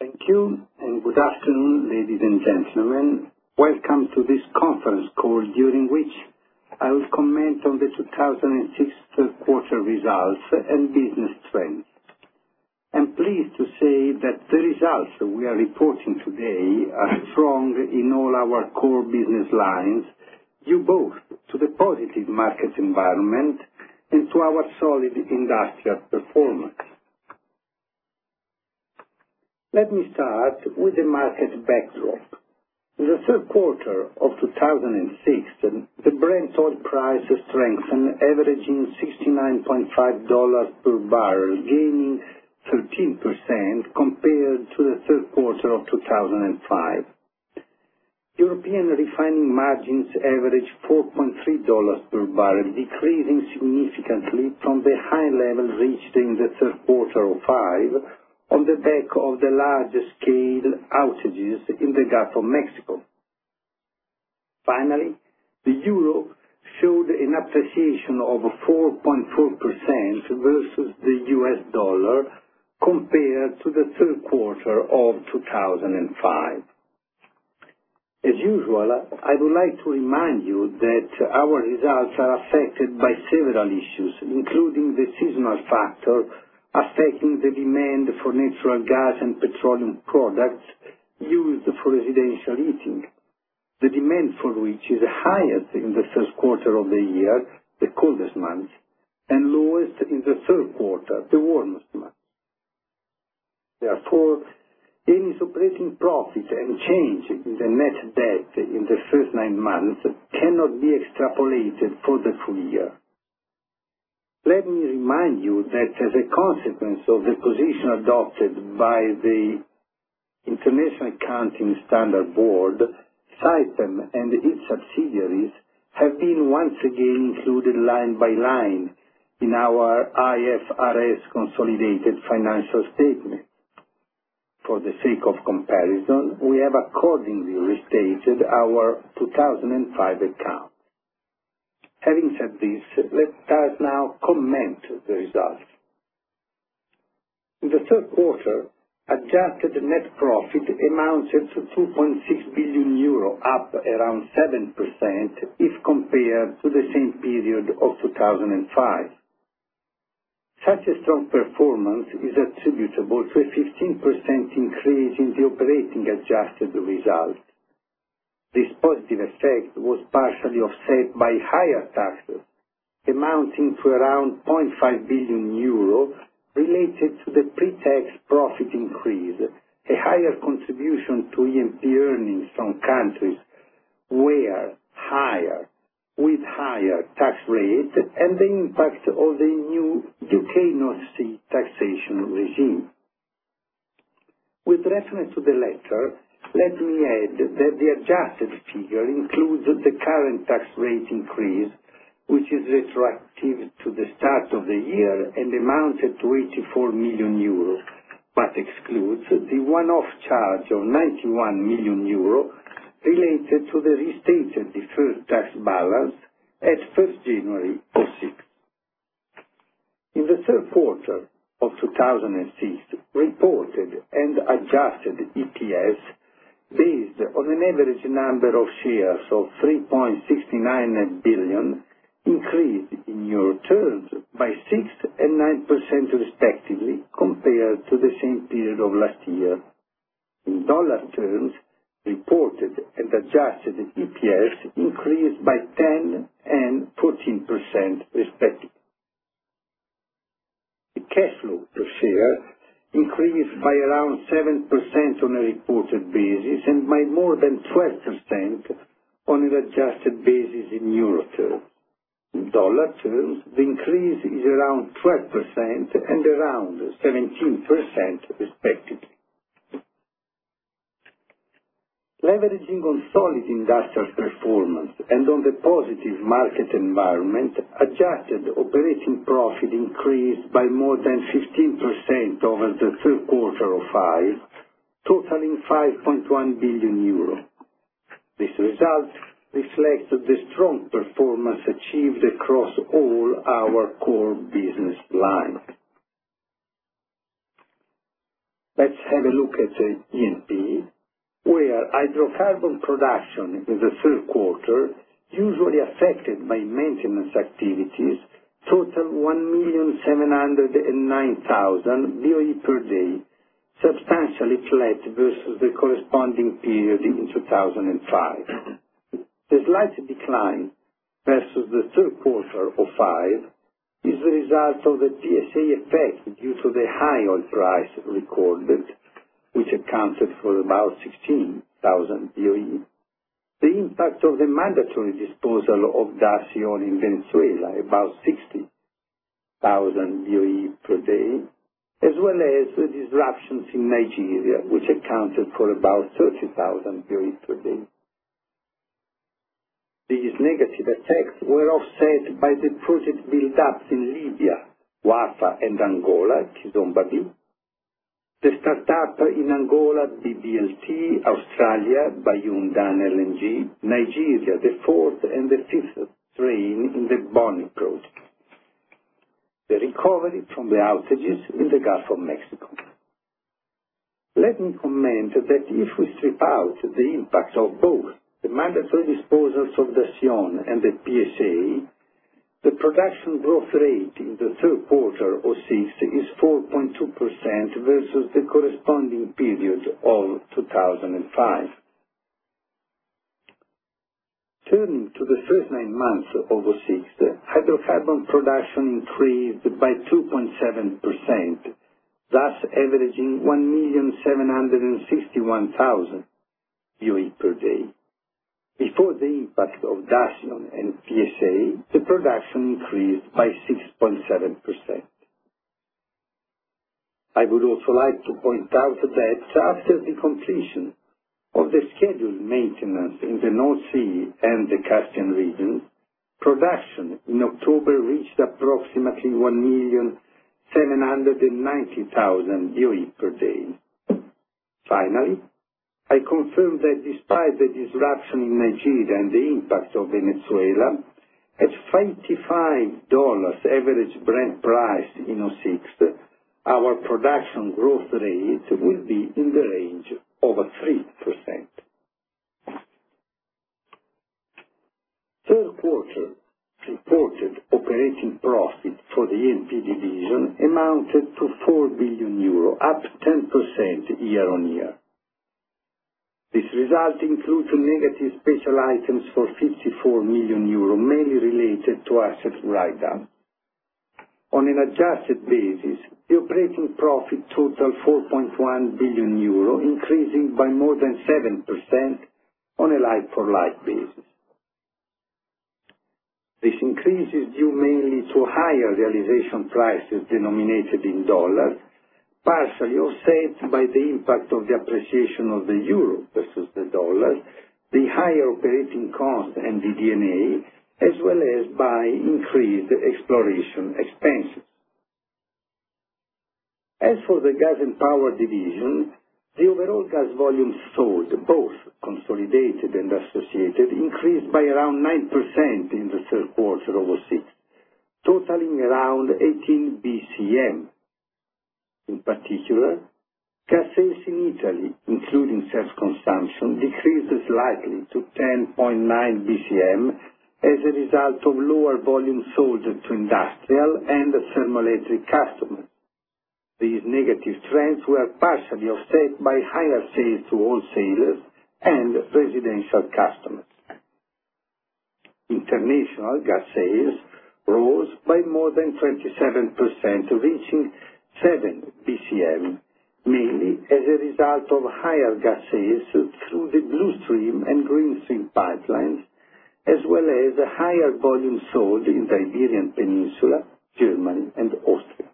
Thank you, and good afternoon, ladies and gentlemen. Welcome to this conference call, during which I will comment on the 2006 third quarter results and business trends. I'm pleased to say that the results we are reporting today are strong in all our core business lines, due both to the positive market environment and to our solid industrial performance. Let me start with the market backdrop. In the third quarter of 2006, the Brent oil price strengthened, averaging $69.5 per barrel, gaining 13% compared to the third quarter of 2005. European refining margins averaged $4.3 per barrel, decreasing significantly from the high level reached in the third quarter of 2005 on the back of the large-scale outages in the Gulf of Mexico. Finally, the euro showed an appreciation of 4.4% versus the US dollar compared to the third quarter of 2005. As usual, I would like to remind you that our results are affected by several issues, including the seasonal factor affecting the demand for natural gas and petroleum products used for residential heating, the demand for which is highest in the first quarter of the year, the coldest month, and lowest in the third quarter, the warmest month. Therefore, Eni's operating profit and change in the net debt in the first nine months cannot be extrapolated for the full year. Let me remind you that as a consequence of the position adopted by the International Accounting Standards Board, Saipem and its subsidiaries have been once again included line by line in our IFRS consolidated financial statement. For the sake of comparison, we have accordingly restated our 2005 accounts. Having said this, let us now comment the results. In the third quarter, adjusted net profit amounted to 2.6 billion euro, up around 7% if compared to the same period of 2005. Such a strong performance is attributable to a 15% increase in the operating adjusted result. This positive effect was partially offset by higher taxes, amounting to around 0.5 billion euro related to the pre-tax profit increase, a higher contribution to E&P earnings from countries with higher tax rate, and the impact of the new U.K. North Sea taxation regime. With reference to the latter, let me add that the adjusted figure includes the current tax rate increase, which is retroactive to the start of the year and amounted to 84 million euros, but excludes the one-off charge of 91 million euros related to the restated deferred tax balance at 1st January 2006. In the third quarter of 2006, reported and adjusted EPS, based on an average number of shares of 3.69 billion, increased in EUR terms by 6 and 9% respectively compared to the same period of last year. In dollar terms, reported and adjusted EPS increased by 10 and 14% respectively. The cash flow per share increased by around 7% on a reported basis and by more than 12% on an adjusted basis in EUR terms. In USD terms, the increase is around 12% and around 17% respectively. Leveraging on solid industrial performance and on the positive market environment, adjusted operating profit increased by more than 15% over the third quarter of 2005, totaling 5.1 billion euros. This result reflects the strong performance achieved across all our core business lines. Let's have a look at E&P, where hydrocarbon production in the third quarter, usually affected by maintenance activities, totaled 1,709,000 BOE per day, substantially flat versus the corresponding period in 2005. The slight decline versus the third quarter of 2005 is the result of the PSA effect due to the high oil price recorded, which accounted for about 16,000 BOE. The impact of the mandatory disposal of Dacion in Venezuela, about 60,000 BOE per day, as well as the disruptions in Nigeria, which accounted for about 30,000 BOE per day. These negative effects were offset by the project build-ups in Libya, Wafa, and Angola, Kizomba B, the startup in Angola, BBLT, Australia, Bayu-Undan LNG, Nigeria, the fourth and the fifth train in the Bonny project, the recovery from the outages in the Gulf of Mexico. Let me comment that if we strip out the impact of both the mandatory disposals of Dacion and the PSA, the production growth rate in the third quarter of 2006 is 4.2% versus the corresponding period of 2005. Turning to the first nine months of 2006, hydrocarbon production increased by 2.7%, thus averaging 1,761,000 BOE per day. Before the impact of Dacion and PSA, the production increased by 6.7%. I would also like to point out that after the completion of the scheduled maintenance in the North Sea and the Caspian region, production in October reached approximately 1,790,000 BOE per day. Finally, I confirm that despite the disruption in Nigeria and the impact of Venezuela, at $55 average Brent price in 2006, our production growth rate will be in the range of 3%. Third quarter reported operating profit for the E&P division amounted to 4 billion euro, up 10% year-on-year. This result includes negative special items for 54 million euro, mainly related to asset write-down. On an adjusted basis, the operating profit totaled 4.1 billion euro, increasing by more than 7% on a like-for-like basis. This increase is due mainly to higher realization prices denominated in dollars, partially offset by the impact of the appreciation of the euro versus the dollar, the higher operating cost and DD&A, as well as by increased exploration expenses. As for the Gas & Power division, the overall gas volumes sold, both consolidated and associated, increased by around 9% in the third quarter of 2006, totaling around 18 BCM. In particular, gas sales in Italy, including self-consumption, decreased slightly to 10.9 BCM as a result of lower volumes sold to industrial and thermoelectric customers. These negative trends were partially offset by higher sales to wholesalers and residential customers. International gas sales rose by more than 27%, reaching 7 BCM, mainly as a result of higher gas sales through the Blue Stream and Green Stream pipelines, as well as a higher volumes sold in the Iberian Peninsula, Germany, and Austria.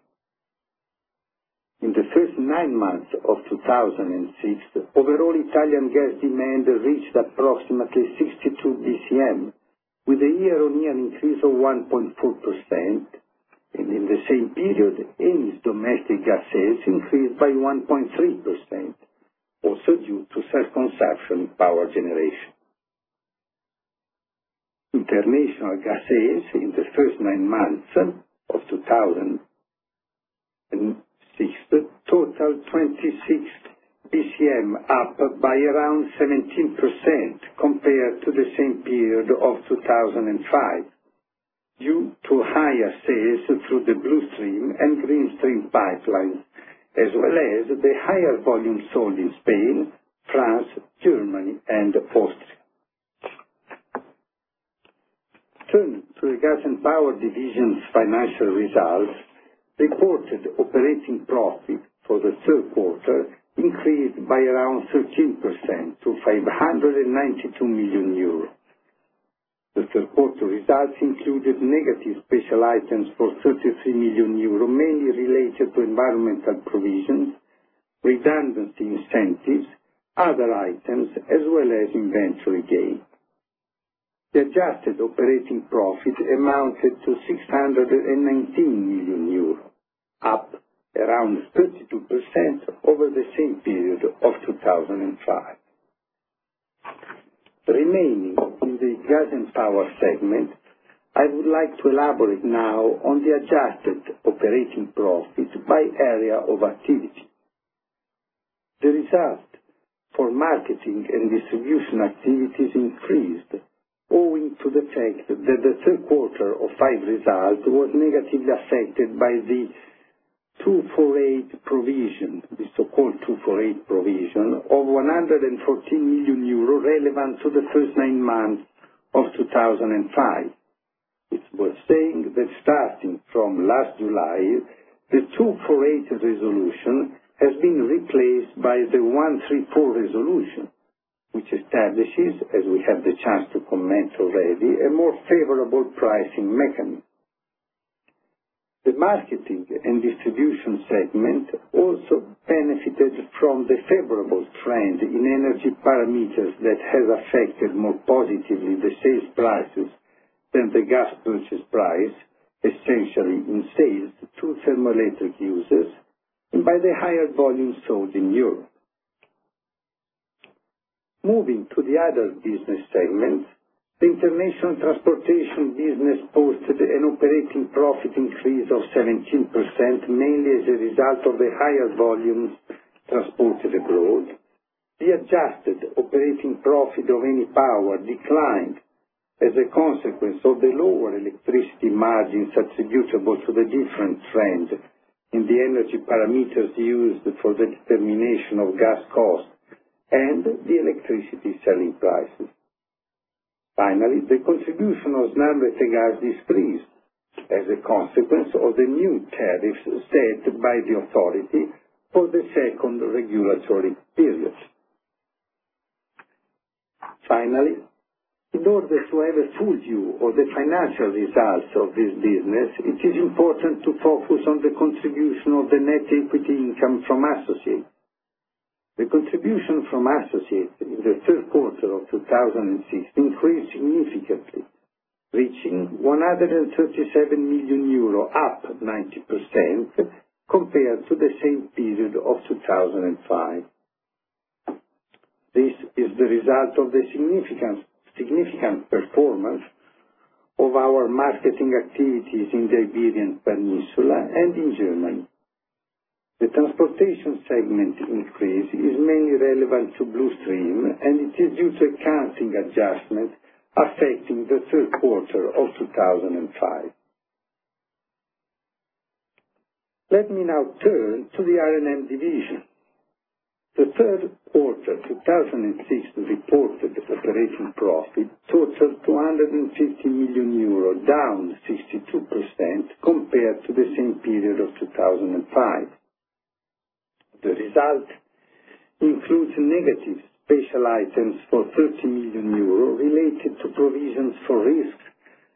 In the first nine months of 2006, overall Italian gas demand reached approximately 62 BCM, with a year-on-year increase of 1.4%, and in the same period, Eni's domestic gas sales increased by 1.3%, also due to self-consumption power generation. International gas sales in the first nine months of 2006 totaled total 26 BCM, up by around 17% compared to the same period of 2005, due to higher sales through the Blue Stream and Green Stream pipelines, as well as the higher volume sold in Spain, France, Germany, and Austria. Turning to the Gas and Power division's financial results, reported operating profit for the third quarter increased by around 13% to 592 million euros. The third quarter results included negative special items for 33 million euros, mainly related to environmental provisions, redundancy incentives, other items, as well as inventory gain. The adjusted operating profit amounted to 619 million euros, up around 32% over the same period of 2005. Remaining in the Gas and Power segment, I would like to elaborate now on the adjusted operating profit by area of activity. The result for marketing and distribution activities increased owing to the fact that the third quarter of 2005 result was negatively affected by the 248 provision, the so-called 248 provision, of 114 million euro relevant to the first nine months of 2005. It's worth saying that starting from last July, the 248 resolution has been replaced by the 134 resolution, which establishes, as we had the chance to comment already, a more favorable pricing mechanism. The marketing and distribution segment also benefited from the favorable trend in energy parameters that has affected more positively the sales prices than the gas purchase price, essentially in sales to thermoelectric users, and by the higher volume sold in Europe. Moving to the other business segments, the international transportation business posted an operating profit increase of 17%, mainly as a result of the higher volumes transported abroad. The adjusted operating profit of Eni Power declined as a consequence of the lower electricity margins attributable to the different trend in the energy parameters used for the determination of gas costs and the electricity selling prices. Finally, the contribution of Snam Rete decreased as a consequence of the new tariffs set by the authority for the second regulatory period. Finally, in order to have a full view of the financial results of this business, it is important to focus on the contribution of the net equity income from associates. The contribution from associates in the third quarter of 2006 increased significantly, reaching 137 million euro, up 90% compared to the same period of 2005. This is the result of the significant performance of our marketing activities in the Iberian Peninsula and in Germany. The transportation segment increase is mainly relevant to Blue Stream, and it is due to accounting adjustment affecting the third quarter of 2005. Let me now turn to the R&M division. The third quarter 2006 reported operating profit totaled 250 million euro, down 62% compared to the same period of 2005. The result includes negative special items for 30 million euro related to provisions for risks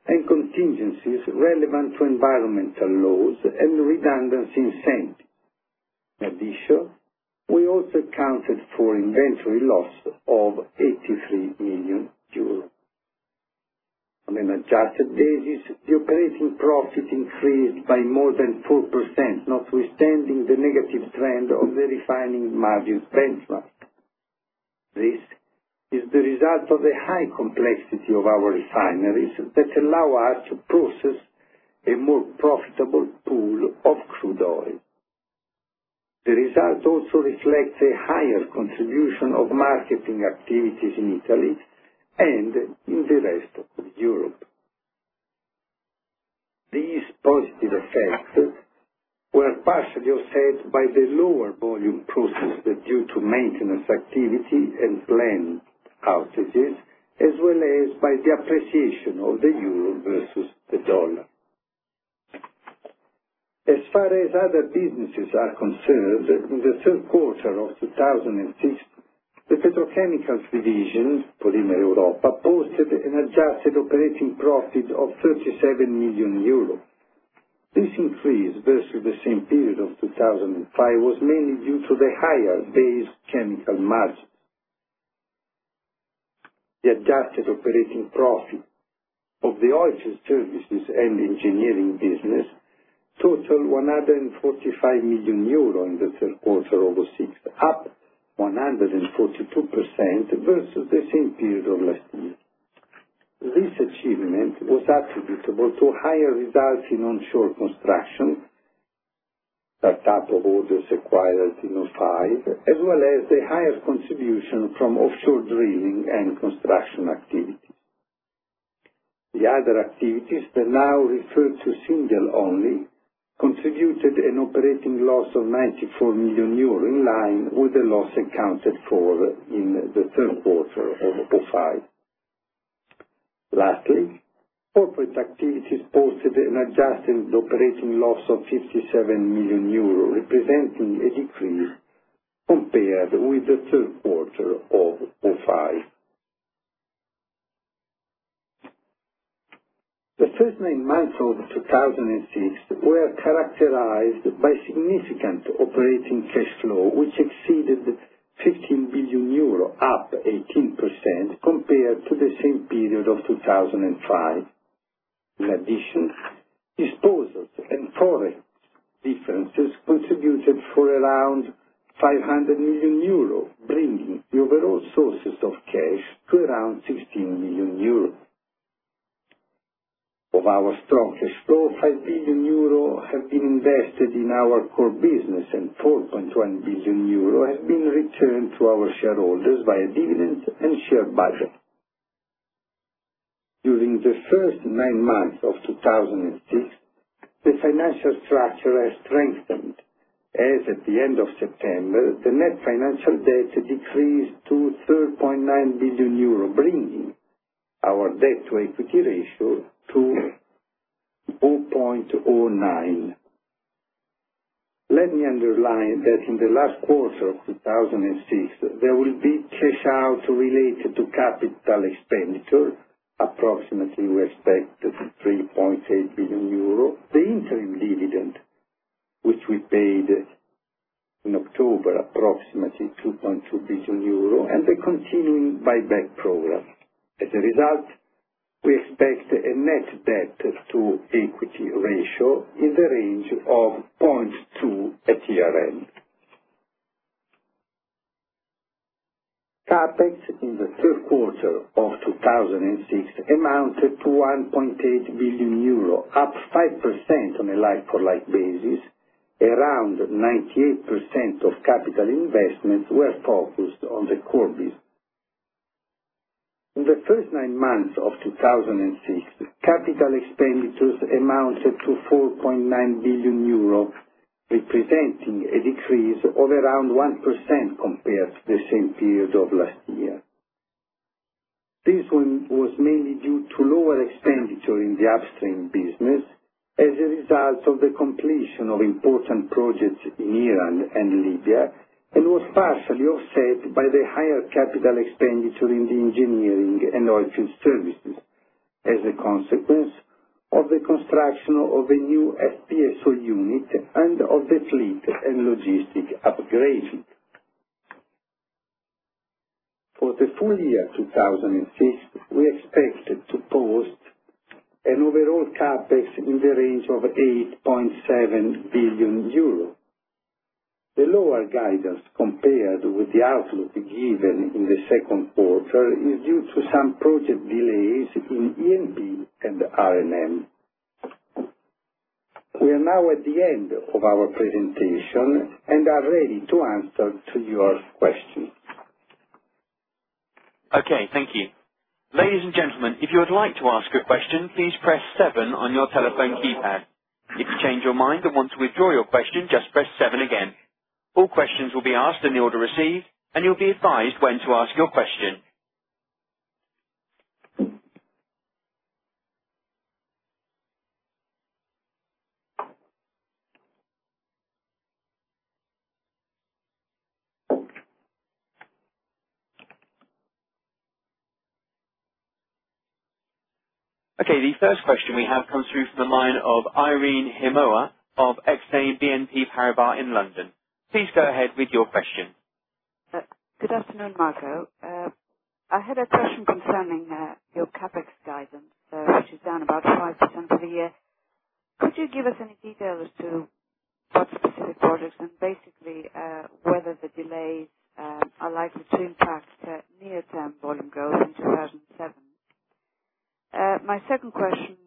and contingencies relevant to environmental laws and redundancy incentives. In addition, we also accounted for inventory loss of 83 million euros. On an adjusted basis, the operating profit increased by more than 4%, notwithstanding the negative trend of the refining margins benchmark. This is the result of the high complexity of our refineries that allow us to process a more profitable pool of crude oil. The result also reflects a higher contribution of marketing activities in Italy and in the rest of Europe. These positive effects were partially offset by the lower volume processed due to maintenance activity and planned outages, as well as by the appreciation of the euro versus the dollar. As far as other businesses are concerned, in the third quarter of 2006, the Petrochemicals division, Polimeri Europa, posted an adjusted operating profit of 37 million euros. This increase versus the same period of 2005 was mainly due to the higher base chemical margin. The adjusted operating profit of the Oilfield Services and Engineering business totaled 145 million euro in the third quarter of 2006, up 142% versus the same period of last year. This achievement was attributable to higher results in onshore construction, start-up of orders acquired in 2005, as well as the higher contribution from offshore drilling and construction activities. The other activities that now refer to Syndial only contributed an operating loss of 94 million euro, in line with the loss accounted for in the third quarter of 2005. Lastly, corporate activities posted an adjusted operating loss of 57 million euro, representing a decrease compared with the third quarter of 2005. The first nine months of 2006 were characterized by significant operating cash flow, which exceeded 15 billion euro, up 18% compared to the same period of 2005. In addition, disposals and Forex differences contributed for around 500 million euro, bringing the overall sources of cash to around 16 million euro. Of our strong cash flow, 5 billion euro have been invested in our core business, and 4.1 billion euro have been returned to our shareholders via dividends and share buyback. During the first nine months of 2006, the financial structure has strengthened, as at the end of September, the net financial debt decreased to 3.9 billion euro, bringing our debt-to-equity ratio to 0.09. Let me underline that in the last quarter of 2006, there will be cash out related to capital expenditure, approximately we expect 3.8 billion euro, the interim dividend, which we paid in October, approximately 2.2 billion euro, and the continuing buyback program. As a result, we expect a net debt-to-equity ratio in the range of 0.2 at year-end. CapEx in the third quarter of 2006 amounted to 1.8 billion euro, up 5% on a like-for-like basis. Around 98% of capital investments were focused on the core business. In the first nine months of 2006, capital expenditures amounted to 4.9 billion euro, representing a decrease of around 1% compared to the same period of last year. This was mainly due to lower expenditure in the upstream business as a result of the completion of important projects in Iran and Libya, and was partially offset by the higher capital expenditure in the Engineering and Oilfield Services as a consequence of the construction of a new FPSO unit and of the fleet and logistic upgrade. For the full year 2006, we expect to post an overall CapEx in the range of 8.7 billion euros. The lower guidance compared with the outlook given in the second quarter is due to some project delays in E&P and R&M. We are now at the end of our presentation and are ready to answer to your questions. Okay, thank you. Ladies and gentlemen, if you would like to ask a question, please press seven on your telephone keypad. If you change your mind and want to withdraw your question, just press seven again. All questions will be asked in the order received, and you'll be advised when to ask your question. Okay, the first question we have comes through from the line of Irene Himona of Exane BNP Paribas in London. Please go ahead with your question. Uh, good afternoon, Marco. Uh, I had a question concerning uh, your CapEx guidance, which is down about 5% for the year. Could you give us any detail as to what specific projects and basically, whether the delays um, are likely to impact near-term volume growth in 2007? My second question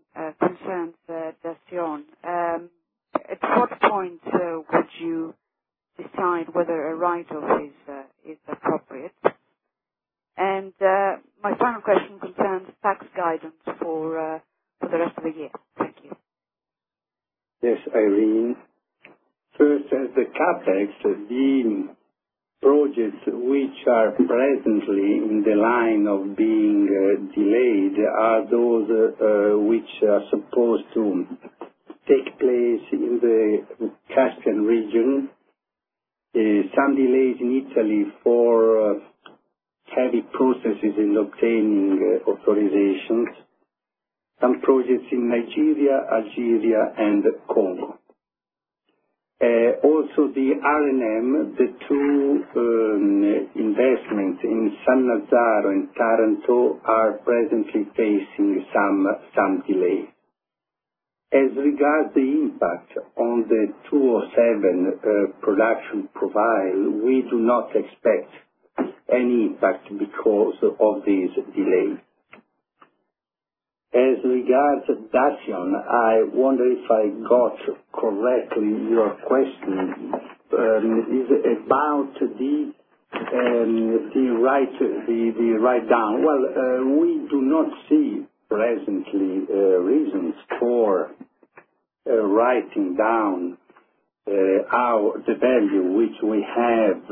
concerns Dacion. Um, at what point would you decide whether a write-off is uh, appropriate? And uh, my final question concerns tax guidance uh, for the rest of the year. Thank you. Yes, Irene. First, as the CapEx, the projects which are presently in the line of being delayed are those which are supposed to take place in the Caspian region. Uh, some delays in Italy for uh, heavy processes in obtaining uh, authorizations. Some projects in Nigeria, Algeria, and Congo. Also the R&M, the two um, investments in Sannazzaro and Taranto are presently facing some delay. As regards the impact on the 207 uh, production profile, we do not expect any impact because of these delays. As regards Dacion, I wonder if I got correctly your question. Um, is it about the um, write-down? Well, uh, we do not see presently uh, reasons for uh, writing down uh, the value which we have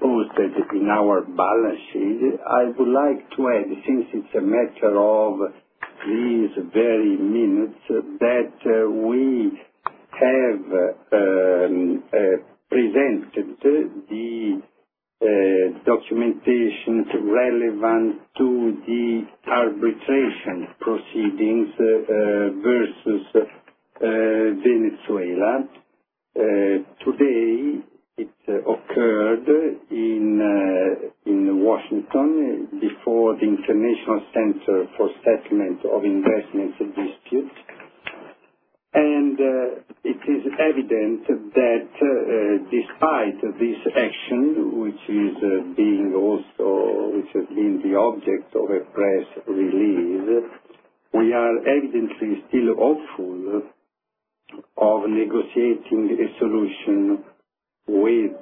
posted in our balance sheet. I would like to add, since it's a matter of these very minutes, that we have um, presented the Uh, documentation relevant to the arbitration proceedings uh, uh, versus Venezuela. Today, it occurred in Washington before the International Center for Settlement of Investment Disputes. And uh, it is evident that uh, despite this action, which is uh, being also which has been the object of a press release, we are evidently still hopeful of negotiating a solution with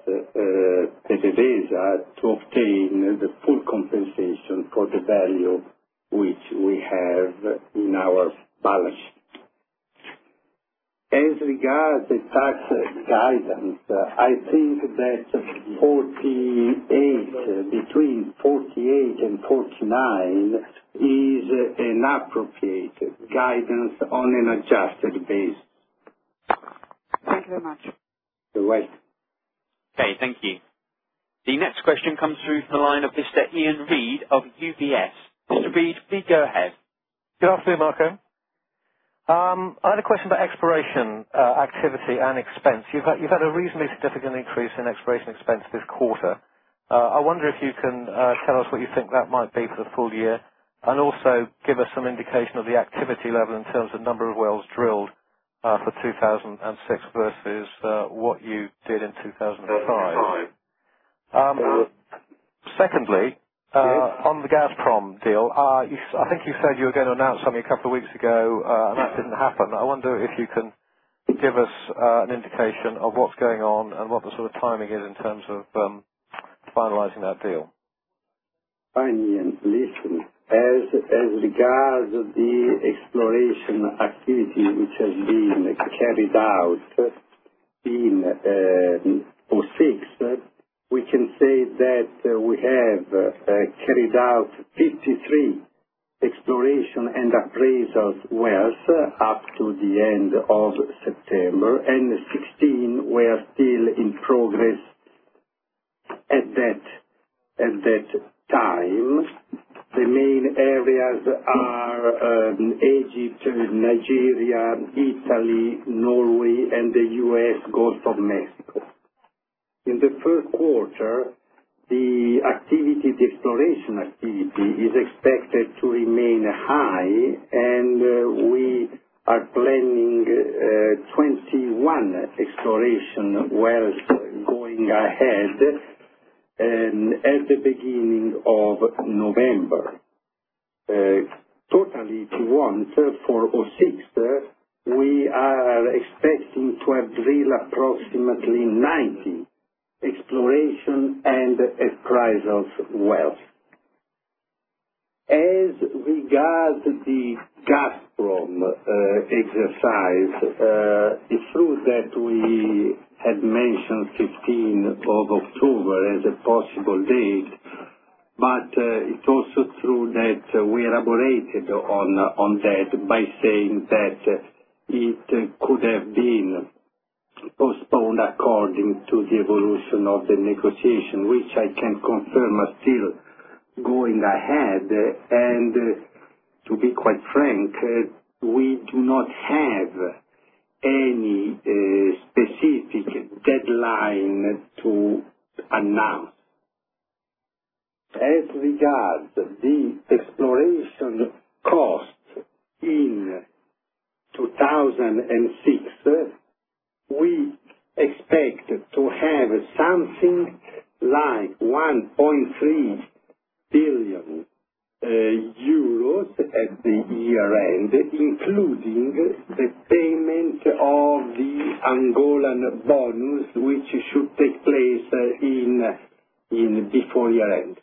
PDVSA to obtain the full compensation for the value which we have in our balance sheet. As regards the tax guidance, uh, I think that 48, uh, between 48 and 49 is uh, an appropriate guidance on an adjusted base. Thank you very much. You're welcome. Okay, thank you. The next question comes through from the line of Mr. Iain Reid of UBS. Mr. Reid, please go ahead. Good afternoon, Marco. Um, I had a question about exploration uh, activity and expense. You've had a reasonably significant increase in exploration expense this quarter. Uh, I wonder if you can uh, tell us what you think that might be for the full year, and also give us some indication of the activity level in terms of number of wells drilled for 2006 versus what you did in 2005. Um, secondly, Uh, on the Gazprom deal, uh, I think you said you were going to announce something a couple of weeks ago, uh, and that didn't happen. I wonder if you can give us an indication of what's going on and what the sort of timing is in terms of um, finalizing that deal? Fine, Ian. Listen, as regards the exploration activity which has been carried out in 2006, we can say that uh, we have uh, uh, carried out 53 exploration and appraisal wells up to the end of September, and 16 were still in progress at that time. The main areas are um, Egypt, Nigeria, Italy, Norway, and the U.S. Gulf of Mexico. In the first quarter, the exploration activity is expected to remain high, and uh, we are planning uh, 21 exploration wells going ahead um, at the beginning of November. Uh, totally, if you want, for 2006, we are expecting to have drilled approximately 90 exploration and appraisal wells. As regards the Gazprom uh, exercise, uh, it's true that we had mentioned 15th of October as a possible date, but uh, it's also true that we elaborated on that by saying that it could have been postponed according to the evolution of the negotiation, which I can confirm are still going ahead. And to be quite frank, we do not have any uh, specific deadline to announce. As regards the exploration cost in 2006, we expect to have something like 1.3 billion uh, euros at the year-end, including the payment of the Angolan bonus, which should take place uh, in before year-end.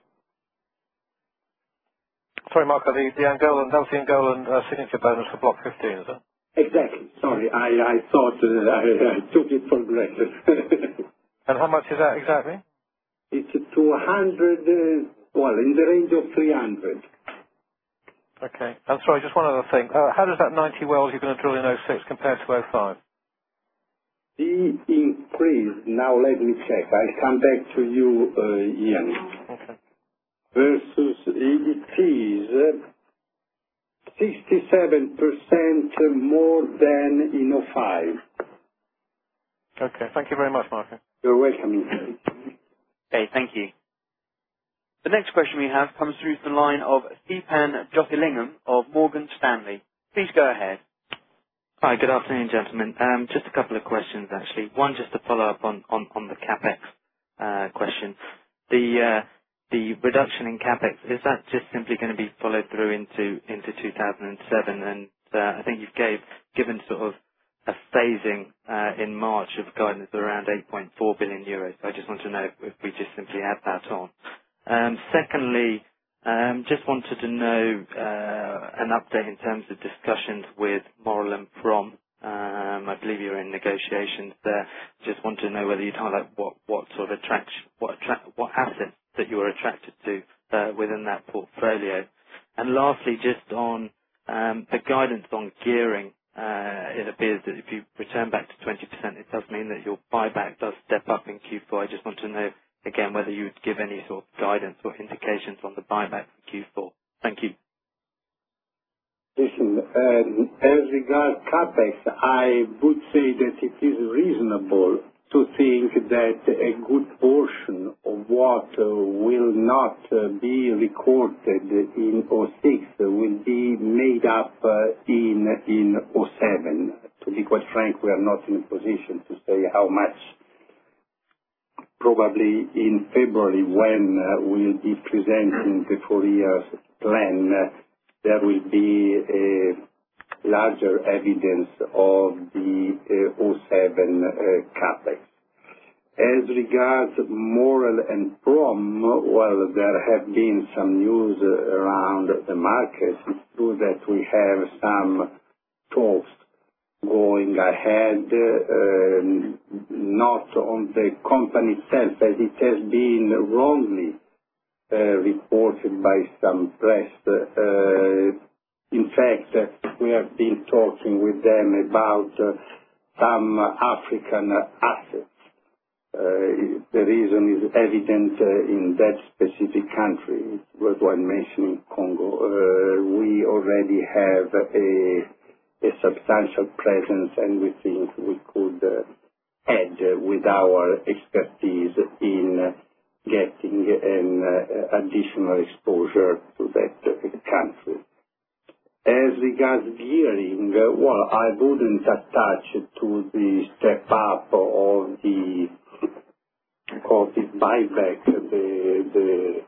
Sorry, Marco, that was the Angolan uh, signature bonus for Block 15, is it? Exactly. Sorry, I thought uh, I took it for granted. And how much is that exactly? It's 200, uh, well, in the range of 300. Okay. I'm Sorry, just one other thing. Uh, how does that 90 wells you're going to drill in 2006 compare to 2005? The increase, now let me check. I'll come back to you, Ian. Okay. Versus it is 67% more than in 2005. Okay. Thank you very much, Marco. You're welcome, Ian. Okay, thank you. The next question we have comes through the line of Theepan Jothilingam of Morgan Stanley. Please go ahead. Hi. Good afternoon, gentlemen. Um, just a couple of questions, actually. One, just to follow up on the CapEx uh, question. The uh, reduction in CapEx, is that just simply going to be followed through into 2007? I think you've gave given sort of a phasing in March of guidance around 8.4 billion euros. I just want to know if we just simply add that on. Um secondly, um just wanted to know uh an update in terms of discussions with Maurel & Prom. I believe you're in negotiations there. Just want to know whether you'd highlight what, what sort of attraction, what attraction, what assets that you are attracted to uh, within that portfolio. And lastly, just on um, the guidance on gearing. Uh, it appears that if you return back to 20%, it does mean that your buyback does step up in Q4. I just want to know, again, whether you would give any sort of guidance or indications on the buyback for Q4. Thank you. Listen, um, as regards CapEx, I would say that it is reasonable to think that a good portion of what will not be recorded in 2006 will be made up uh, in 2007. To be quite frank, we are not in a position to say how much. Probably in February, when uh, we'll be presenting the four years plan, uh, there will be larger evidence of the uh, 2007 uh, CapEx. As regards Maurel and Prom, well, there have been some news around the market. It's true that we have some talks going ahead, um, not on the company itself, as it has been wrongly uh, reported by some press. In fact, we have been talking with them about uh, some African assets. Uh, the reason is evident uh, in that specific country, worthwhile mentioning Congo. We already have a substantial presence, and we think we could add with our expertise in getting an additional exposure to that country. As regards gearing, well, I wouldn't attach to the step up of the buyback the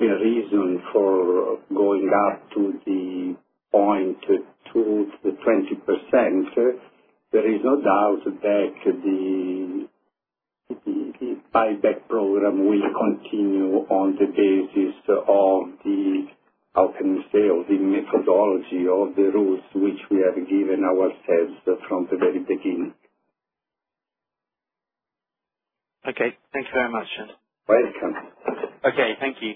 uh reason for going up to the point to the 20%. There is no doubt that the buyback program will continue on the basis of the, how can you say, of the methodology, of the rules which we have given ourselves from the very beginning. Okay. Thank you very much. Welcome. Okay. Thank you.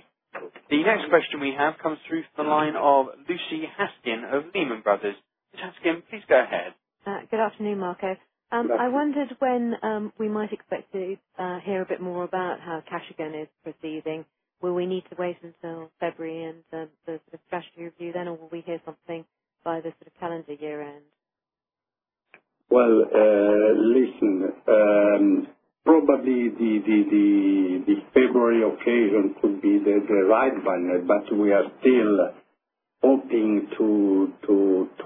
The next question we have comes through from the line of Lucy Haskin of Lehman Brothers. Ms. Haskin, please go ahead. Uh, good afternoon, Marco. Um, I wondered when um, we might expect to uh, hear a bit more about how Kashagan is proceeding. Will we need to wait until February and the strategy review then, or will we hear something by the sort of calendar year-end? Well, uh, listen, um, probably the February occasion could be the right one, but we are still hoping to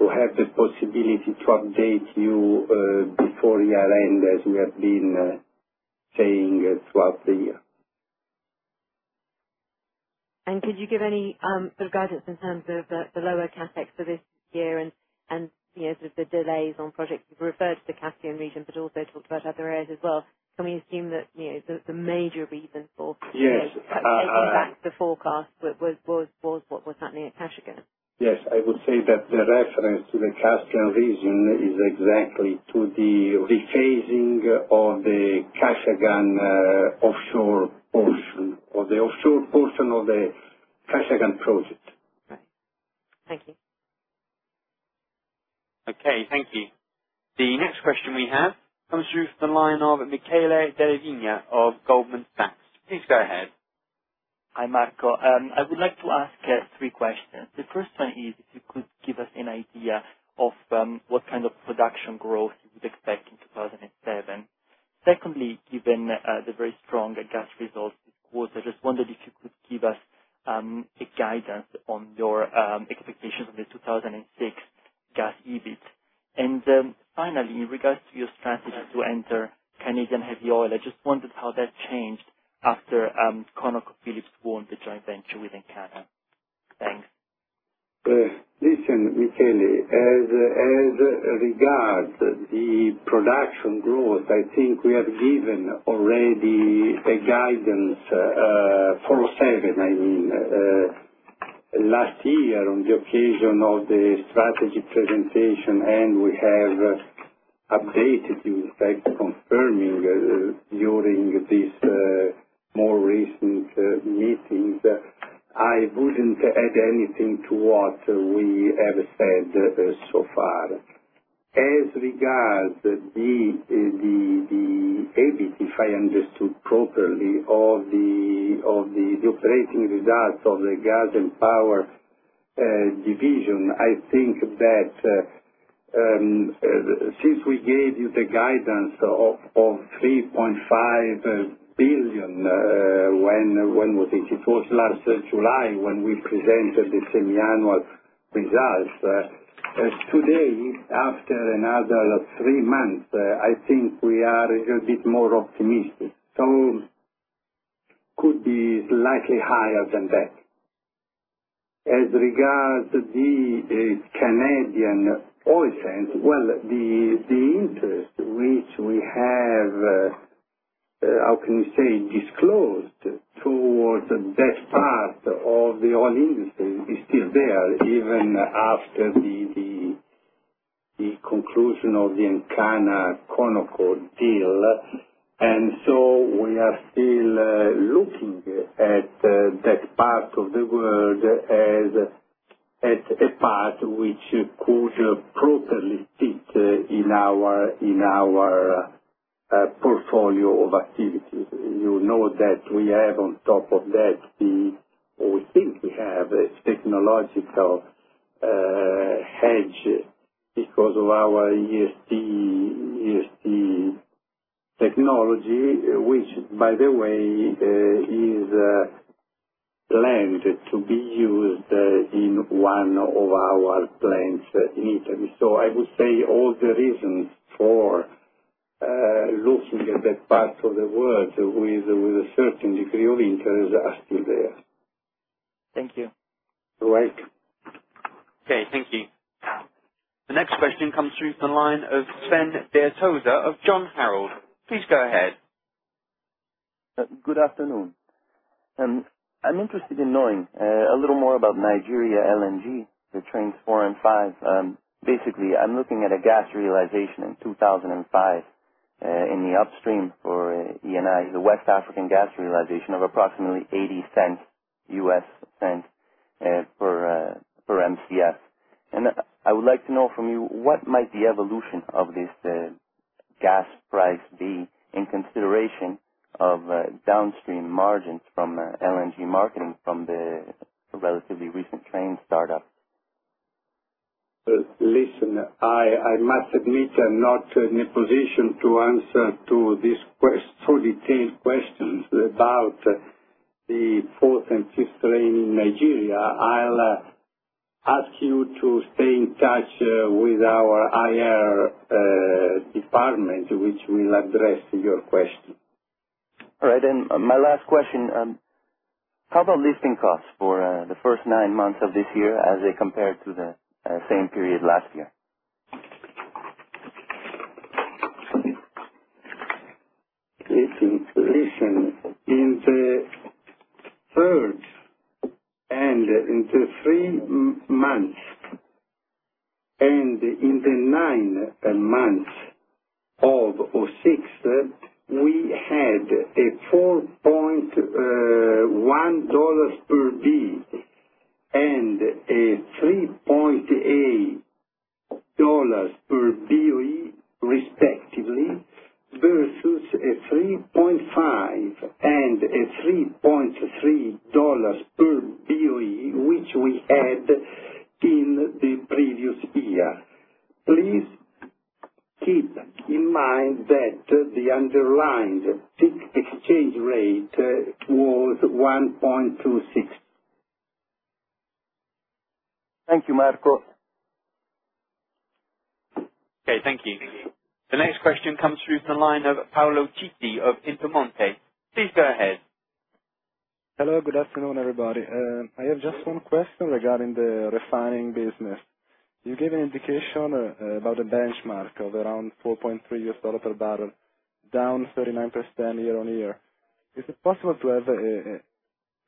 have the possibility to update you uh, before year-end, as we have been uh, saying throughout the year. And could you give any um, sort of guidance in terms of the lower CapEx for this year and sort of the delays on projects? You've referred to the Caspian region, but also talked about other areas as well. Can we assume that you know, the major reason for- Yes uh, taking back the forecast was was was what was happening at Kashagan? Yes. I would say that the reference to the Caspian region is exactly to the rephasing of the Kashagan uh, offshore portion, or the offshore portion of the Kashagan project. Right. Thank you. Okay. Thank you. The next question we have comes through from the line of Michele Della Vigna of Goldman Sachs. Please go ahead. Hi, Marco. Um, I would like to ask uh, three questions. The first one is if you could give us an idea of um, what kind of production growth you would expect in 2007. Secondly, given uh, the very strong gas results this quarter, I just wondered if you could give us um, a guidance on your expectations of the 2006 gas EBIT. And um finally, in regards to your strategy to enter Canadian heavy oil, I just wondered how that changed after um, ConocoPhillips won the joint venture with Encana. Thanks. Uh, listen, Michele, as regards the production growth, I think we have given already a guidance uh, for 2007, I mean. Uh, last year, on the occasion of the strategy presentation, and we have updated you, in fact, confirming during these more recent uh, meetings. I wouldn't add anything to what we have said uh, so far. As regards the EBIT, if I understood properly, or the of the operating results of the Gas & Power uh, division, I think that um, since we gave you the guidance of of 3.5 billion, uh, when when was it? It was last uh, July when we presented the semi-annual results. Uh, today, after another three months, I think we are a little bit more optimistic. So could be slightly higher than that. As regards the Canadian oil sands, well, the the interest which we have, Uh, how can you say, disclosed towards that part of the oil industry is still there, even after the the the conclusion of the Encana-Conoco deal. And so we are still uh, looking at uh, that part of the world as a part which could properly fit in our in our portfolio of activities. You know that we have on top of that, we think we have a technological uh hedge because of our EST EST technology, which, by the way, uh, is uh, planned to be used uh, in one of our plants in Italy. So I would say all the reasons for Uh, looking at that part of the world with a certain degree of interest are still there. Thank you. You're welcome. Okay, thank you. The next question comes through from the line of Sven Dertosa of John Harold. Please go ahead. Uh, good afternoon. Um, I'm interested in knowing uh, a little more about Nigeria LNG, the Trains 4 and 5. Um, basically, I'm looking at a gas realization in 2005 Uh, in the upstream for uh, Eni, the West African gas realization of approximately $0.80 US cents uh per uh, Mcf. And I would like to know from you, what might the evolution of this gas price be in consideration of downstream margins from LNG marketing from the relatively recent train startup? Uh, listen, I must admit I'm not in a position to answer to these so detailed questions about uh, the fourth and fifth train in Nigeria. I'll uh, ask you to stay in touch with our IR department, which will address your question. All right. And my last question, um, how about lifting costs for the first nine months of this year as they compare to the Uh, same period last year? Listen, in the third and in the three months, and in the nine uh, months of 2006, we had a $4.1 uh, per B and a $3.8 per BOE respectively, versus a $3.5 and a $3.3 per BOE, which we had in the previous year. Please keep in mind that the underlying exchange rate was 1.26. Thank you, Marco. Okay, thank you. The next question comes through from the line of Paolo Citti of Intermonte. Please go ahead. Hello, good afternoon, everybody. Uh, I have just one question regarding the refining business. You gave an indication uh, about the benchmark of around $4.3 per barrel, down 39% year-on-year. Is it possible to have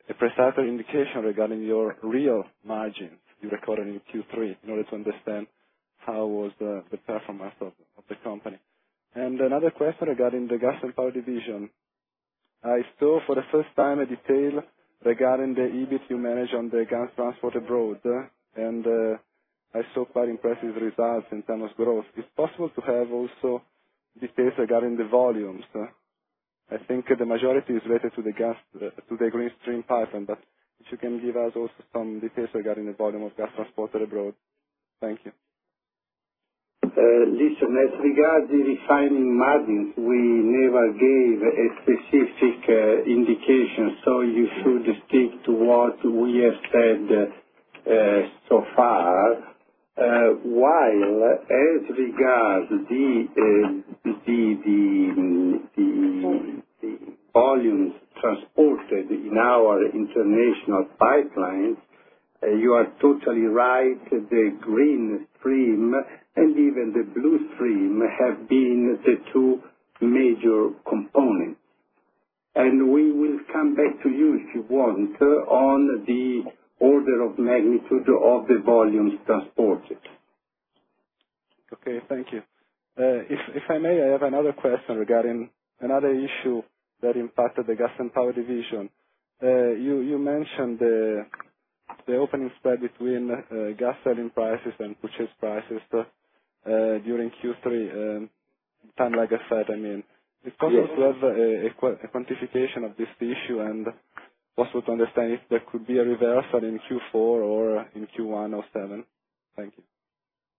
a precise indication regarding your real margins you recorded in Q3 in order to understand how was the performance of the company? And another question regarding the Gas & Power division. I saw for the first time a detail regarding the EBIT you manage on the gas transport abroad, and uh, I saw quite impressive results in terms of growth. Is possible to have also details regarding the volumes? I think the majority is related to the gas uh, to the GreenStream pipeline, but if you can give us also some details regarding the volume of gas transported abroad. Thank you. Uh, listen, as regards the refining margins, we never gave a specific uh, indication, so you should stick to what we have said uh, so far. While as regards uh the volumes transported in our international pipelines, uh, You are totally right. The green stream and even the blue stream have been the two major components. And we will come back to you, if you want, on the order of magnitude of the volumes transported. Okay, thank you. Uh, if I may, I have another question regarding another issue that impacted the Gas and Power division. Uh, you mentioned the opening spread between uh, gas selling prices and purchase prices uh, during Q3, um, time lag effect, I mean. Yes. Is it possible to have a quantification of this issue and possible to understand if there could be a reversal in Q4 or in Q1 2007? Thank you.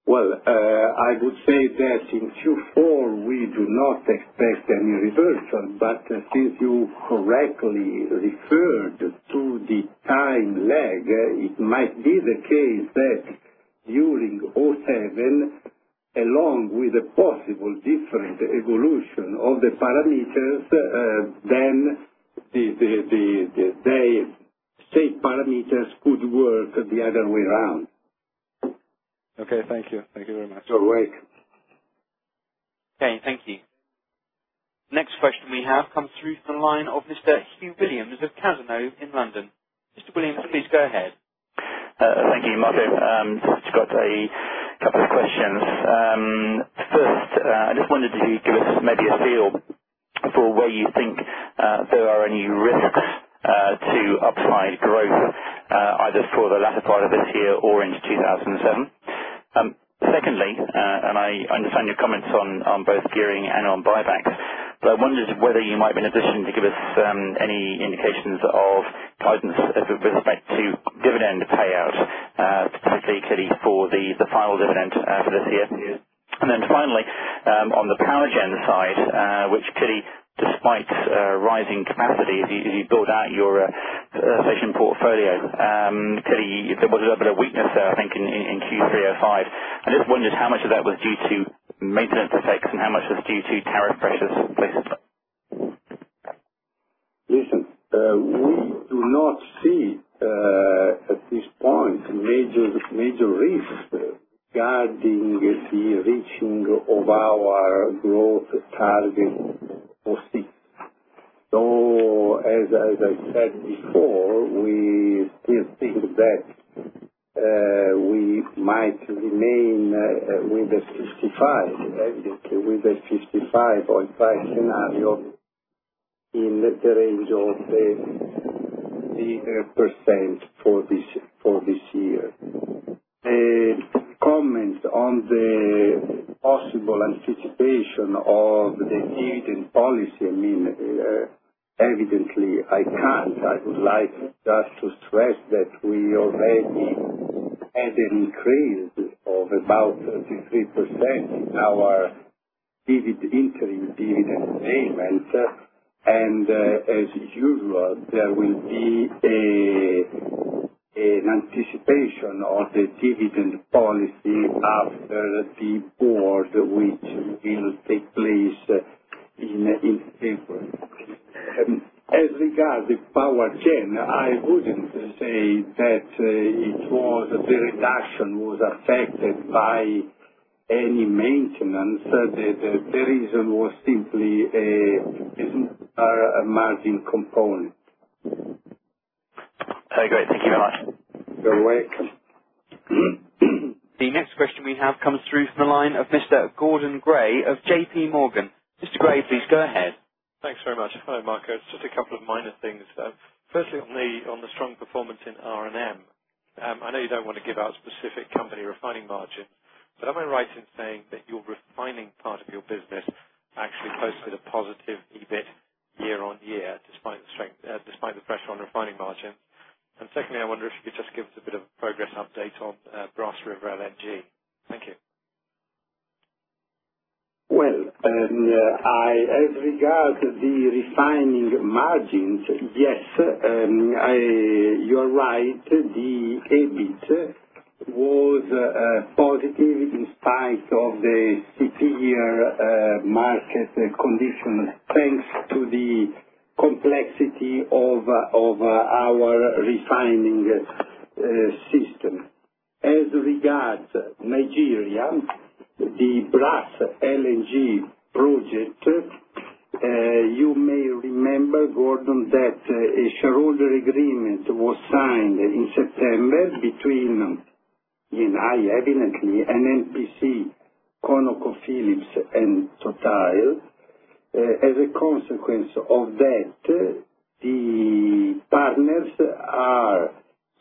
Well, uh, I would say that in Q4, we do not expect any reversal. But uh, since you correctly referred to the time lag, uh, it might be the case that during 2007, along with a possible different evolution of the parameters, uh then the state parameters could work the other way around. Okay, thank you. Thank you very much. You're welcome. Okay, thank you. Next question we have comes through from the line of Mr. Hugh Williams of Cazenove in London. Mr. Williams, please go ahead. Uh, thank you, Marco. Um, just got a couple of questions. Um, first, uh, I just wondered if you could give us maybe a feel for where you think uh, there are any risks to upside growth, either for the latter part of this year or into 2007. Um, secondly, uh and I understand your comments on both gearing and on buybacks, but I wondered whether you might be in a position to give us um, any indications of guidance with respect to dividend payout, uh, particularly for the final dividend uh, for this year. And then finally, um, on the power gen side, uh, which clearly, despite uh, rising capacity, as you build out your uh, uh, station portfolio, um, clearly there was a little bit of weakness there, I think, in Q3 2005. I just wondered how much of that was due to maintenance effects and how much was due to tariff pressures, please. Listen, we do not see, at this point, major major risks regarding the reaching of our growth target for six. As I said before, we still think that uh, we might remain uh, with the 55, with the 55.5 scenario in the range of the uh, percent for this for this year. Comment on the possible anticipation of the dividend policy, I mean uh evidently, I can't. I would like just to stress that we already had an increase of about 33% in our interim dividend payment. And as usual, there will be an anticipation of the dividend policy after the board, which will take place uh, in April. Um, as regards the power gen, I wouldn't say that uh, the reduction was affected by any maintenance. The reason was simply a margin component. Okay, great. Thank you very much. You're welcome. The next question we have comes through from the line of Mr. Gordon Gray of JP Morgan. Mr. Gray, please go ahead. Thanks very much. Hello, Marco. It's just a couple of minor things. Uh, firstly, on the strong performance in R&M. Um, I know you don't want to give out specific company refining margins, but am I right in saying that your refining part of your business actually posted a positive EBIT year-on-year, uh, despite the pressure on refining margins? Secondly, I wonder if you could just give us a bit of a progress update on uh, Brass River LNG. Thank you. Well, um I as regards the refining margins, yes, um, you are right. The EBIT was uh, positive in spite of the severe uh, market conditions, thanks to the complexity of uh, our refining uh, system. As regards Nigeria, the Brass LNG project, uh, you may remember, Gordon, that a shareholder agreement was signed in September between Eni, evidently, NNPC, ConocoPhillips, and Total. Eh, as a consequence of that, the partners are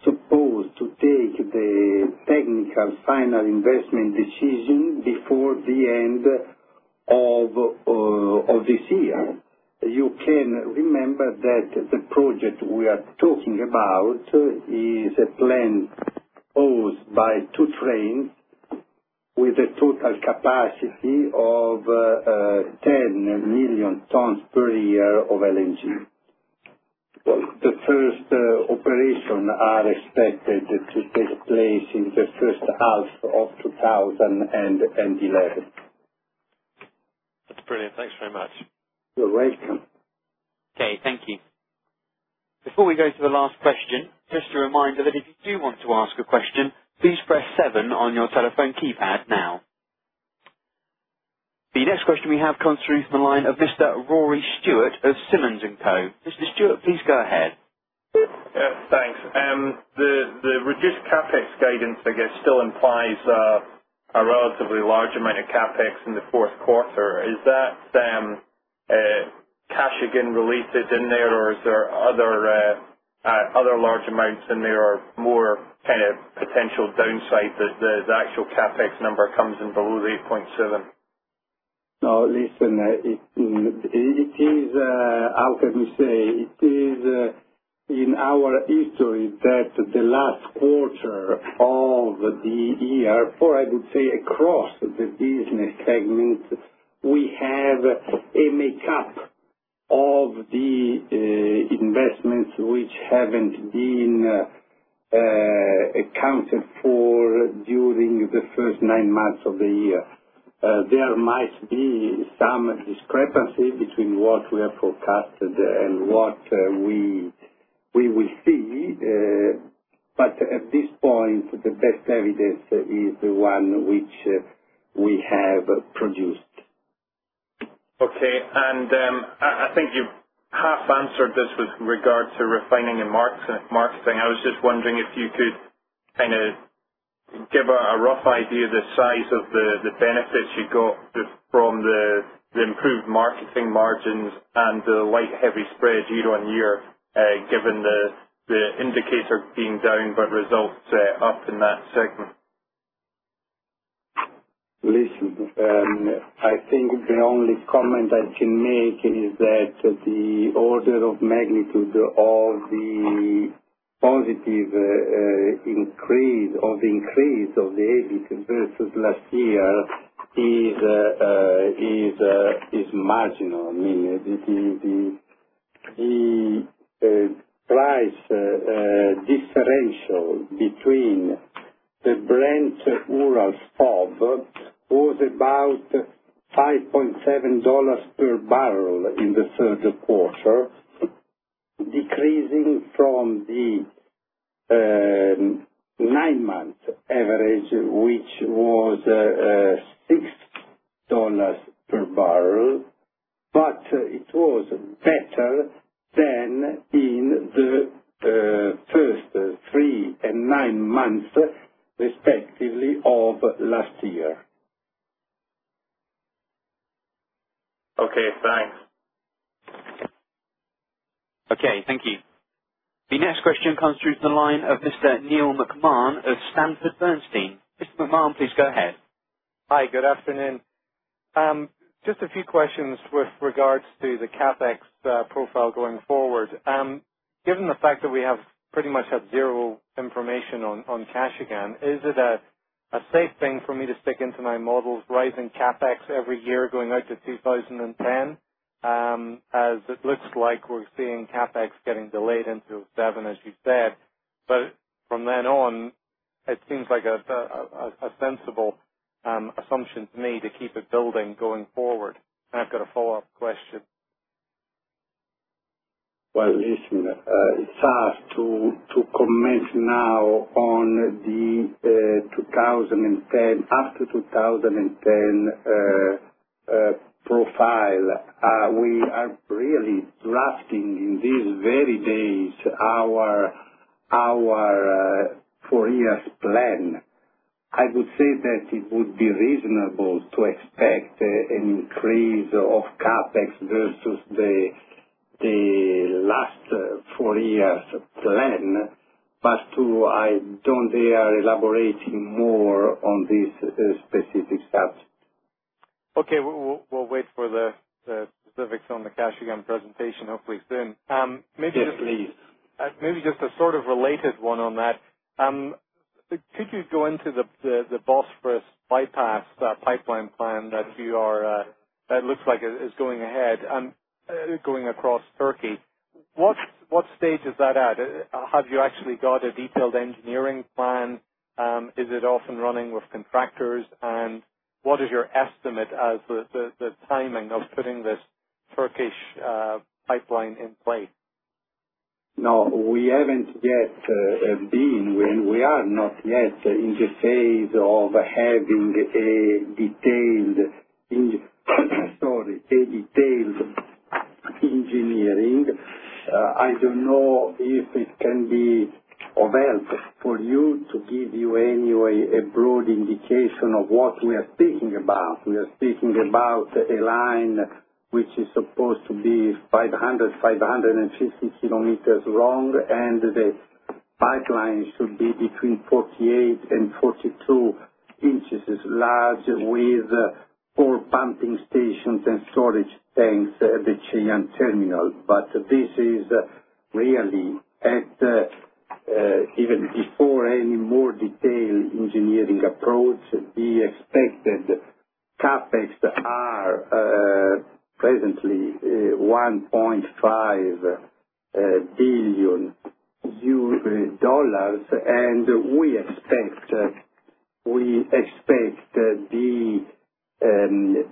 supposed to take the technical final investment decision before the end of eh, this year. You can remember that the project we are talking about is a plant composed by two trains with a total capacity of uh, 10 million tons per year of LNG. The first uh, operation are expected to take place in the first half of 2011. That's brilliant. Thanks very much. You're welcome. Okay, thank you. Before we go to the last question, just a reminder that if you do want to ask a question, please press seven on your telephone keypad now. The next question we have comes through from the line of Mr. Rory Stewart of Simmons & Co. Mr. Stewart, please go ahead. Yeah, thanks. Um the reduced CapEx guidance, I guess, still implies a relatively large amount of CapEx in the fourth quarter. Is that um, uh, Kashagan related in there, or is there other uh, Uh, large amounts and there are more kind of potential downside that the actual CapEx number comes in below the 8.7? No, listen, uh, it is, uh, how can we say? It is in our history that the last quarter of the year, or I would say across the business segments, we have a makeup of the uh, investments which haven't been uh, accounted for during the first nine months of the year. Uh, there might be some discrepancy between what we have forecasted and what we will see. But at this point, the best evidence is the one which we have produced. Okay. And um I think you half answered this with regard to refining and marketing. I was just wondering if you could kind of give a rough idea of the size of the benefits you got from the improved marketing margins and the light-heavy spread year-on-year, given the indicator being down but results up in that segment. Listen, um, I think the only comment I can make is that the order of magnitude of the positive uh, increase of the EBIT versus last year is uh, uh, marginal. I mean the price differential between the Brent-Urals FOB was about $5.7 per barrel in the third quarter, decreasing from the um, nine-month average, which was uh, $6 per barrel. But it was better than in the uh, first three and nine months, respectively, of last year. Okay, thanks. Okay, thank you. The next question comes through to the line of Mr. Neil McMahon of Sanford Bernstein. Mr. McMahon, please go ahead. Hi, good afternoon. Um, just a few questions with regards to the CapEx uh, profile going forward. Um, given the fact that we have pretty much have zero information on Kashagan. is it a safe thing for me to stick into my models rising CapEx every year going out to 2010? Um, as it looks like we're seeing CapEx getting delayed into 2007, as you said. But from then on, it seems like a sensible um, assumption to me to keep it building going forward. I've got a follow-up question. Well, listen, it's hard to comment now on the eh, 2010, after 2010 eh, eh, profile. Uh, we are really drafting in these very days our our four years plan. I would say that it would be reasonable to expect an increase of CapEx versus the last uh, four years plan. But I don't dare elaborating more on this uh, specific subject. Okay. We'll wait for the specifics on the Kashagan presentation, hopefully soon. Um, yes, please. Uh, maybe just a sort of related one on that. Um, could you go into the Bosphorus bypass pipeline plan that you are uh that looks like is going ahead, um, going across Turkey? What stage is that at? Uh, have you actually got a detailed engineering plan? Um, is it off and running with contractors? And what is your estimate as the timing of putting this Turkish uh, pipeline in place? No, we haven't yet uh, been, we are not yet in the phase of having a detailed engineering. Uh, I don't know if it can be of help for you to give you anyway a broad indication of what we are speaking about. We are speaking about a line which is supposed to be 500, 550 kilometers long, and the pipeline should be between 48 and 42 inches large with four pumping stations and storage tanks at the Ceyhan terminal. But this is really at, uh, uh, even before any more detailed engineering approach, the expected CapEx are uh, presently $1.5 billion, and we expect uh we expect uh the Um,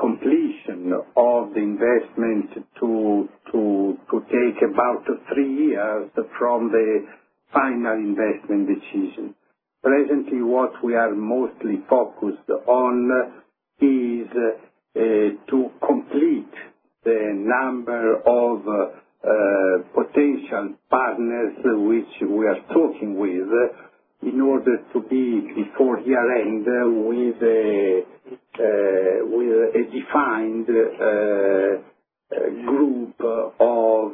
completion of the investment to to to take about three years from the final investment decision. Presently, what we are mostly focused on is uh, to complete the number of uh, potential partners which we are talking with in order to be before year-end uh, with a defined uh, uh, group of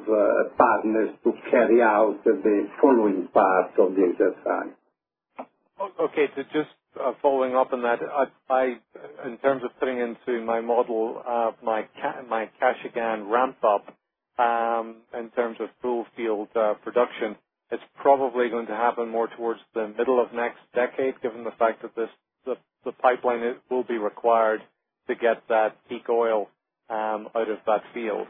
partners to carry out the following part of the exercise. Okay. Just following up on that, I, in terms of putting into my model my my Kashagan ramp-up, um, in terms of full field production, it's probably going to happen more towards the middle of next decade, given the fact that the pipeline will be required to get that peak oil um, out of that field.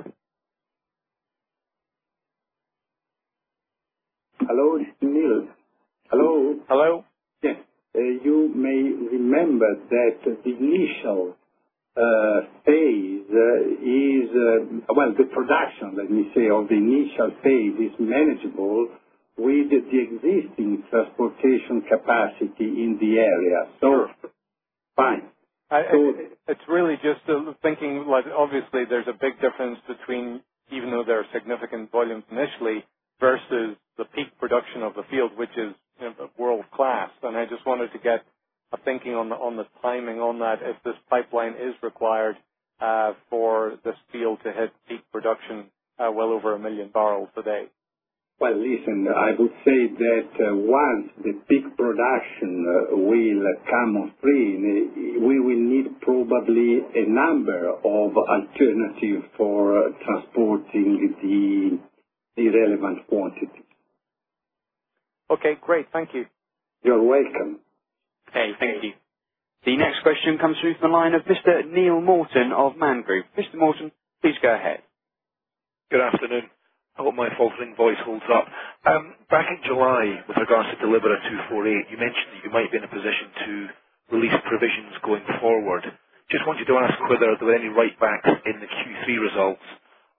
Hello, Neil. Hello? Hello. Yes. Uh, you may remember that the initial uh, phase uh, is, well, the production, let me say, of the initial phase is manageable with the existing transportation capacity in the area. Sure. Fine. It's really just thinking, like obviously, there's a big difference between, even though there are significant volumes initially, versus the peak production of the field, which is world-class. And I just wanted to get a thinking on the on the timing on that, if this pipeline is required uh, for this field to hit peak production uh, well over a 1 million barrels a day. Well, listen, I would say that uh, once the peak production uh, will come on stream, uh, we will need probably a number of alternatives for transporting the relevant quantity. Okay, great. Thank you. You're welcome. Okay, thank you. The next question comes through from the line of Mr. Neil Morton of Man Group. Mr. Morton, please go ahead. Good afternoon. I hope my faltering voice holds up. Um, back in July, with regards to Delibera 248, you mentioned that you might be in a position to release provisions going forward. Just wanted to ask whether there were any write-backs in the Q3 results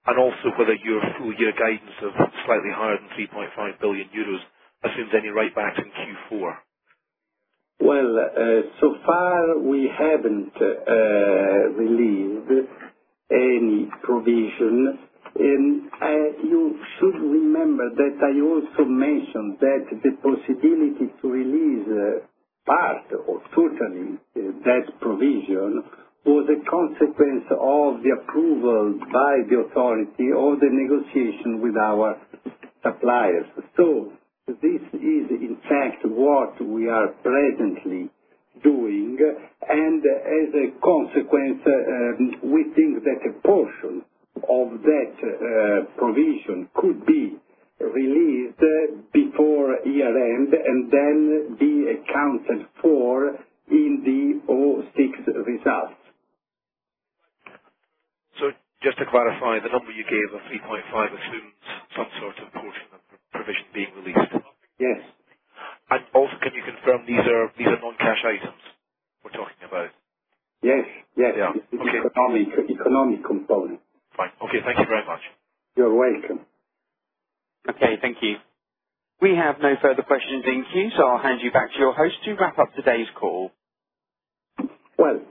and Also whether your full year guidance of slightly higher than 3.5 billion euros assumes any write-backs in Q4. Well, uh, so far we haven't uh, released any provision. Um, uh, you should remember that I also mentioned that the possibility to release uh, part or totally uh, that provision was a consequence of the approval by the authority or the negotiation with our suppliers. So this is in fact what we are presently doing, and as a consequence, um, we think that a portion of that uh, provision could be released before year-end and then be accounted for in the 2006 results. So just to clarify, the number you gave of 3.5 assumes some sort of portion of provision being released? Yes. And also, can you confirm these are non-cash items we're talking about? Yes. Yeah. Okay. Economic component. Fine. Okay. Thank you very much. You're welcome. Okay. Thank you. We have no further questions in queue, so I'll hand you back to your host to wrap up today's call. Well,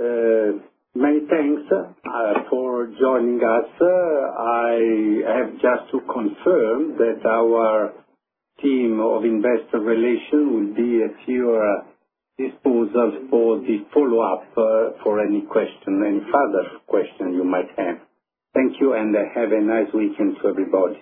uh, many thanks uh, for joining us. I have just to confirm that our team of investor relations will be at your uh, disposal for the follow-up for any question, any further question you might have. Thank you, and have a nice weekend to everybody.